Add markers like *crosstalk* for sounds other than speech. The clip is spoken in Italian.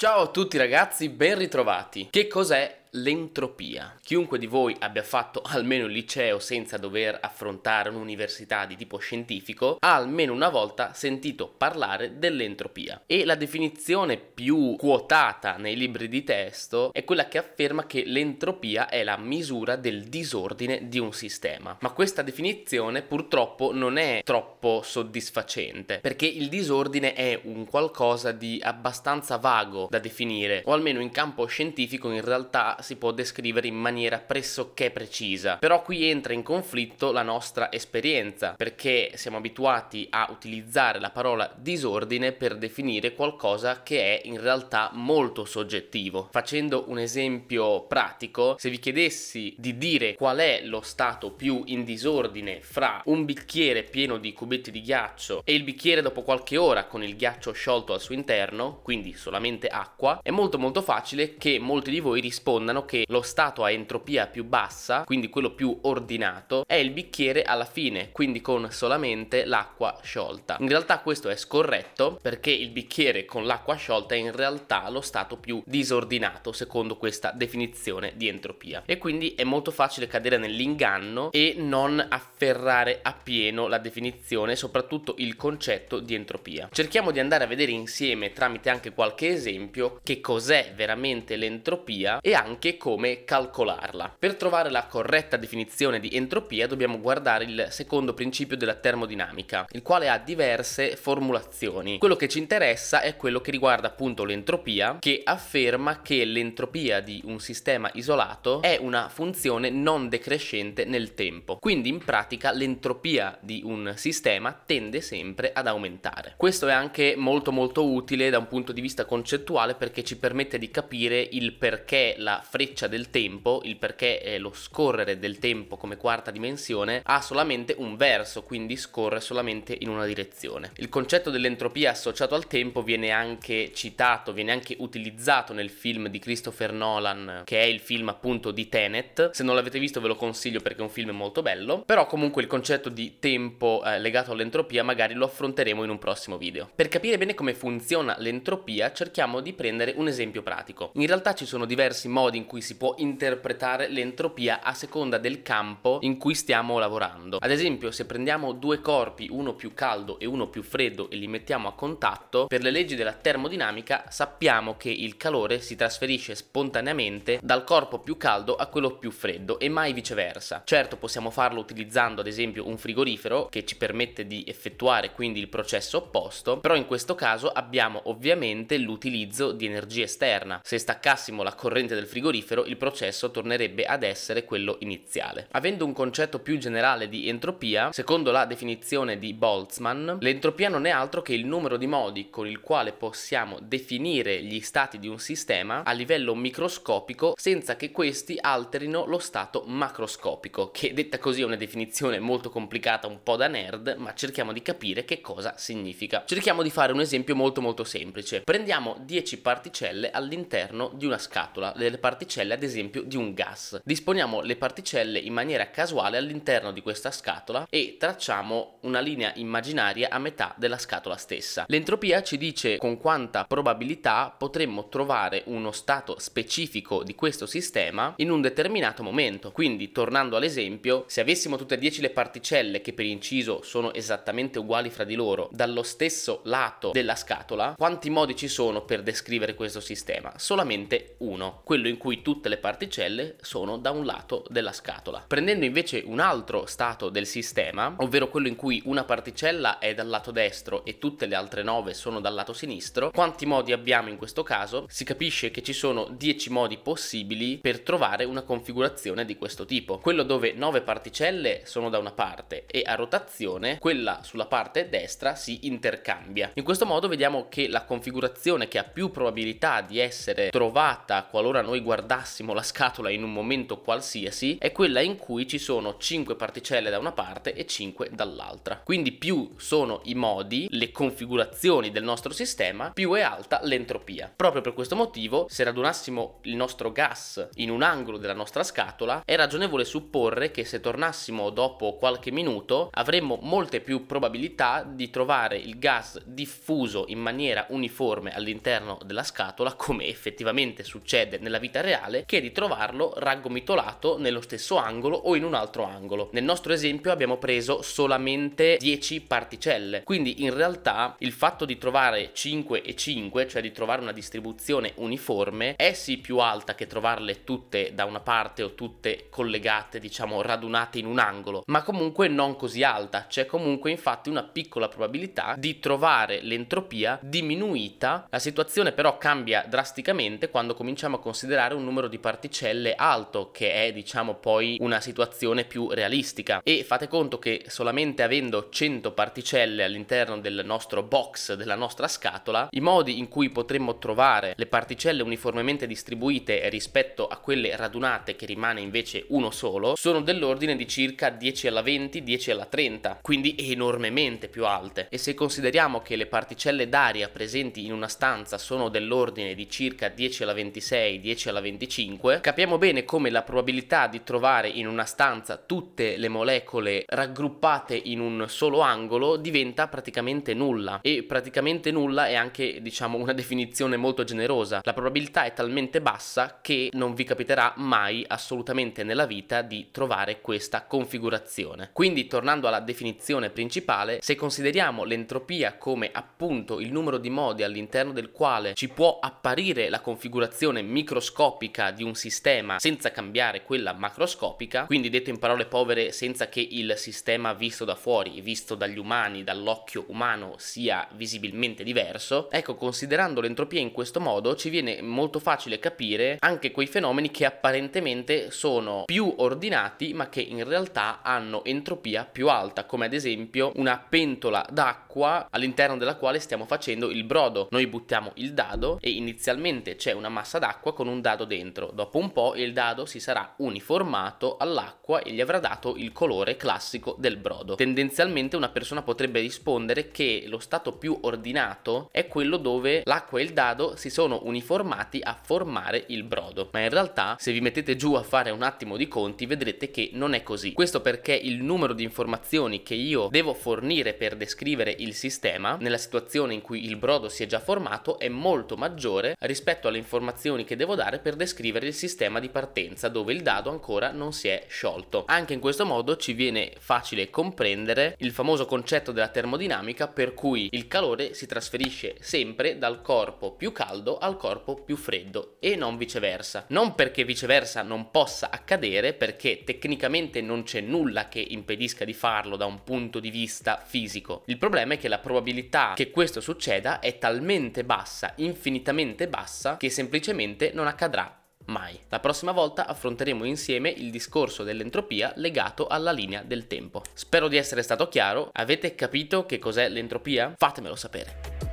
Ciao a tutti ragazzi, ben ritrovati. Che cos'è l'entropia. Chiunque di voi abbia fatto *laughs* almeno il liceo senza dover affrontare un'università di tipo scientifico ha almeno una volta sentito parlare dell'entropia. E la definizione più quotata nei libri di testo è quella che afferma che l'entropia è la misura del disordine di un sistema. Ma questa definizione purtroppo non è troppo soddisfacente perché il disordine è un qualcosa di abbastanza vago da definire o almeno in campo scientifico in realtà si può descrivere in maniera pressoché precisa. Però qui entra in conflitto la nostra esperienza, perché siamo abituati a utilizzare la parola disordine per definire qualcosa che è in realtà molto soggettivo. Facendo un esempio pratico, se vi chiedessi di dire qual è lo stato più in disordine fra un bicchiere pieno di cubetti di ghiaccio e il bicchiere dopo qualche ora con il ghiaccio sciolto al suo interno, quindi solamente acqua, è molto molto facile che molti di voi rispondano ricordano che lo stato a entropia più bassa, quindi quello più ordinato, è il bicchiere alla fine, quindi con solamente l'acqua sciolta. In realtà questo è scorretto perché il bicchiere con l'acqua sciolta è in realtà lo stato più disordinato secondo questa definizione di entropia. E quindi è molto facile cadere nell'inganno e non afferrare appieno la definizione, soprattutto il concetto di entropia. Cerchiamo di andare a vedere insieme tramite anche qualche esempio che cos'è veramente l'entropia e anche anche come calcolarla. Per trovare la corretta definizione di entropia dobbiamo guardare il secondo principio della termodinamica, il quale ha diverse formulazioni. Quello che ci interessa è quello che riguarda appunto l'entropia, che afferma che l'entropia di un sistema isolato è una funzione non decrescente nel tempo. Quindi in pratica l'entropia di un sistema tende sempre ad aumentare. Questo è anche molto molto utile da un punto di vista concettuale perché ci permette di capire il perché la freccia del tempo, il perché eh, lo scorrere del tempo come quarta dimensione ha solamente un verso, quindi scorre solamente in una direzione. Il concetto dell'entropia associato al tempo viene anche citato, viene anche utilizzato nel film di Christopher Nolan, che è il film appunto di Tenet. Se non l'avete visto ve lo consiglio perché è un film molto bello, però comunque il concetto di tempo eh, legato all'entropia magari lo affronteremo in un prossimo video. Per capire bene come funziona l'entropia cerchiamo di prendere un esempio pratico. In realtà ci sono diversi modi in cui si può interpretare l'entropia a seconda del campo in cui stiamo lavorando. Ad esempio, se prendiamo due corpi, uno più caldo e uno più freddo, e li mettiamo a contatto, per le leggi della termodinamica sappiamo che il calore si trasferisce spontaneamente dal corpo più caldo a quello più freddo e mai viceversa. Certo, possiamo farlo utilizzando ad esempio un frigorifero che ci permette di effettuare quindi il processo opposto, però in questo caso abbiamo ovviamente l'utilizzo di energia esterna. Se staccassimo la corrente del frigorifero frigorifero il processo tornerebbe ad essere quello iniziale. Avendo un concetto più generale di entropia, secondo la definizione di Boltzmann, l'entropia non è altro che il numero di modi con il quale possiamo definire gli stati di un sistema a livello microscopico senza che questi alterino lo stato macroscopico, che detta così è una definizione molto complicata, un po' da nerd, ma cerchiamo di capire che cosa significa. Cerchiamo di fare un esempio molto molto semplice. Prendiamo 10 particelle all'interno di una scatola, delle particelle particelle ad esempio di un gas. Disponiamo le particelle in maniera casuale all'interno di questa scatola e tracciamo una linea immaginaria a metà della scatola stessa. L'entropia ci dice con quanta probabilità potremmo trovare uno stato specifico di questo sistema in un determinato momento. Quindi, tornando all'esempio, se avessimo tutte e 10 le particelle che per inciso sono esattamente uguali fra di loro dallo stesso lato della scatola, quanti modi ci sono per descrivere questo sistema? Solamente uno, quello in cui tutte le particelle sono da un lato della scatola. Prendendo invece un altro stato del sistema, ovvero quello in cui una particella è dal lato destro e tutte le altre 9 sono dal lato sinistro, quanti modi abbiamo in questo caso? Si capisce che ci sono 10 modi possibili per trovare una configurazione di questo tipo. Quello dove 9 particelle sono da una parte e a rotazione quella sulla parte destra si intercambia. In questo modo vediamo che la configurazione che ha più probabilità di essere trovata qualora noi guardiamo guardassimo la scatola in un momento qualsiasi è quella in cui ci sono 5 particelle da una parte e 5 dall'altra. Quindi più sono i modi, le configurazioni del nostro sistema, più è alta l'entropia. Proprio per questo motivo, se radunassimo il nostro gas in un angolo della nostra scatola, è ragionevole supporre che se tornassimo dopo qualche minuto avremmo molte più probabilità di trovare il gas diffuso in maniera uniforme all'interno della scatola, come effettivamente succede nella vita reale, che di trovarlo raggomitolato nello stesso angolo o in un altro angolo. Nel nostro esempio abbiamo preso solamente 10 particelle, quindi in realtà il fatto di trovare 5 e 5, cioè di trovare una distribuzione uniforme, è sì più alta che trovarle tutte da una parte o tutte collegate, diciamo radunate in un angolo, ma comunque non così alta, c'è comunque infatti una piccola probabilità di trovare l'entropia diminuita. La situazione però cambia drasticamente quando cominciamo a considerare un numero di particelle alto, che è diciamo poi una situazione più realistica e fate conto che solamente avendo 100 particelle all'interno del nostro box, della nostra scatola, i modi in cui potremmo trovare le particelle uniformemente distribuite rispetto a quelle radunate che rimane invece uno solo sono dell'ordine di circa 10 alla 20, 10 alla 30, quindi enormemente più alte. E se consideriamo che le particelle d'aria presenti in una stanza sono dell'ordine di circa 10 alla 26, 10 alla 25, capiamo bene come la probabilità di trovare in una stanza tutte le molecole raggruppate in un solo angolo diventa praticamente nulla e praticamente nulla è anche diciamo una definizione molto generosa. La probabilità è talmente bassa che non vi capiterà mai assolutamente nella vita di trovare questa configurazione. Quindi tornando alla definizione principale, se consideriamo l'entropia come appunto il numero di modi all'interno del quale ci può apparire la configurazione microscopica di un sistema senza cambiare quella macroscopica, quindi detto in parole povere senza che il sistema visto da fuori, visto dagli umani, dall'occhio umano sia visibilmente diverso, ecco considerando l'entropia in questo modo ci viene molto facile capire anche quei fenomeni che apparentemente sono più ordinati ma che in realtà hanno entropia più alta, come ad esempio una pentola d'acqua all'interno della quale stiamo facendo il brodo. Noi buttiamo il dado e inizialmente c'è una massa d'acqua con un dado dentro, dopo un po' il dado si sarà uniformato all'acqua e gli avrà dato il colore classico del brodo. Tendenzialmente una persona potrebbe rispondere che lo stato più ordinato è quello dove l'acqua e il dado si sono uniformati a formare il brodo, ma in realtà se vi mettete giù a fare un attimo di conti vedrete che non è così. Questo perché il numero di informazioni che io devo fornire per descrivere il sistema nella situazione in cui il brodo si è già formato è molto maggiore rispetto alle informazioni che devo dare per descrivere il sistema di partenza dove il dado ancora non si è sciolto. Anche in questo modo ci viene facile comprendere il famoso concetto della termodinamica per cui il calore si trasferisce sempre dal corpo più caldo al corpo più freddo e non viceversa. Non perché viceversa non possa accadere perché tecnicamente non c'è nulla che impedisca di farlo da un punto di vista fisico. Il problema è che la probabilità che questo succeda è talmente bassa, infinitamente bassa, che semplicemente non accadrà mai. La prossima volta affronteremo insieme il discorso dell'entropia legato alla linea del tempo. Spero di essere stato chiaro. Avete capito che cos'è l'entropia? Fatemelo sapere.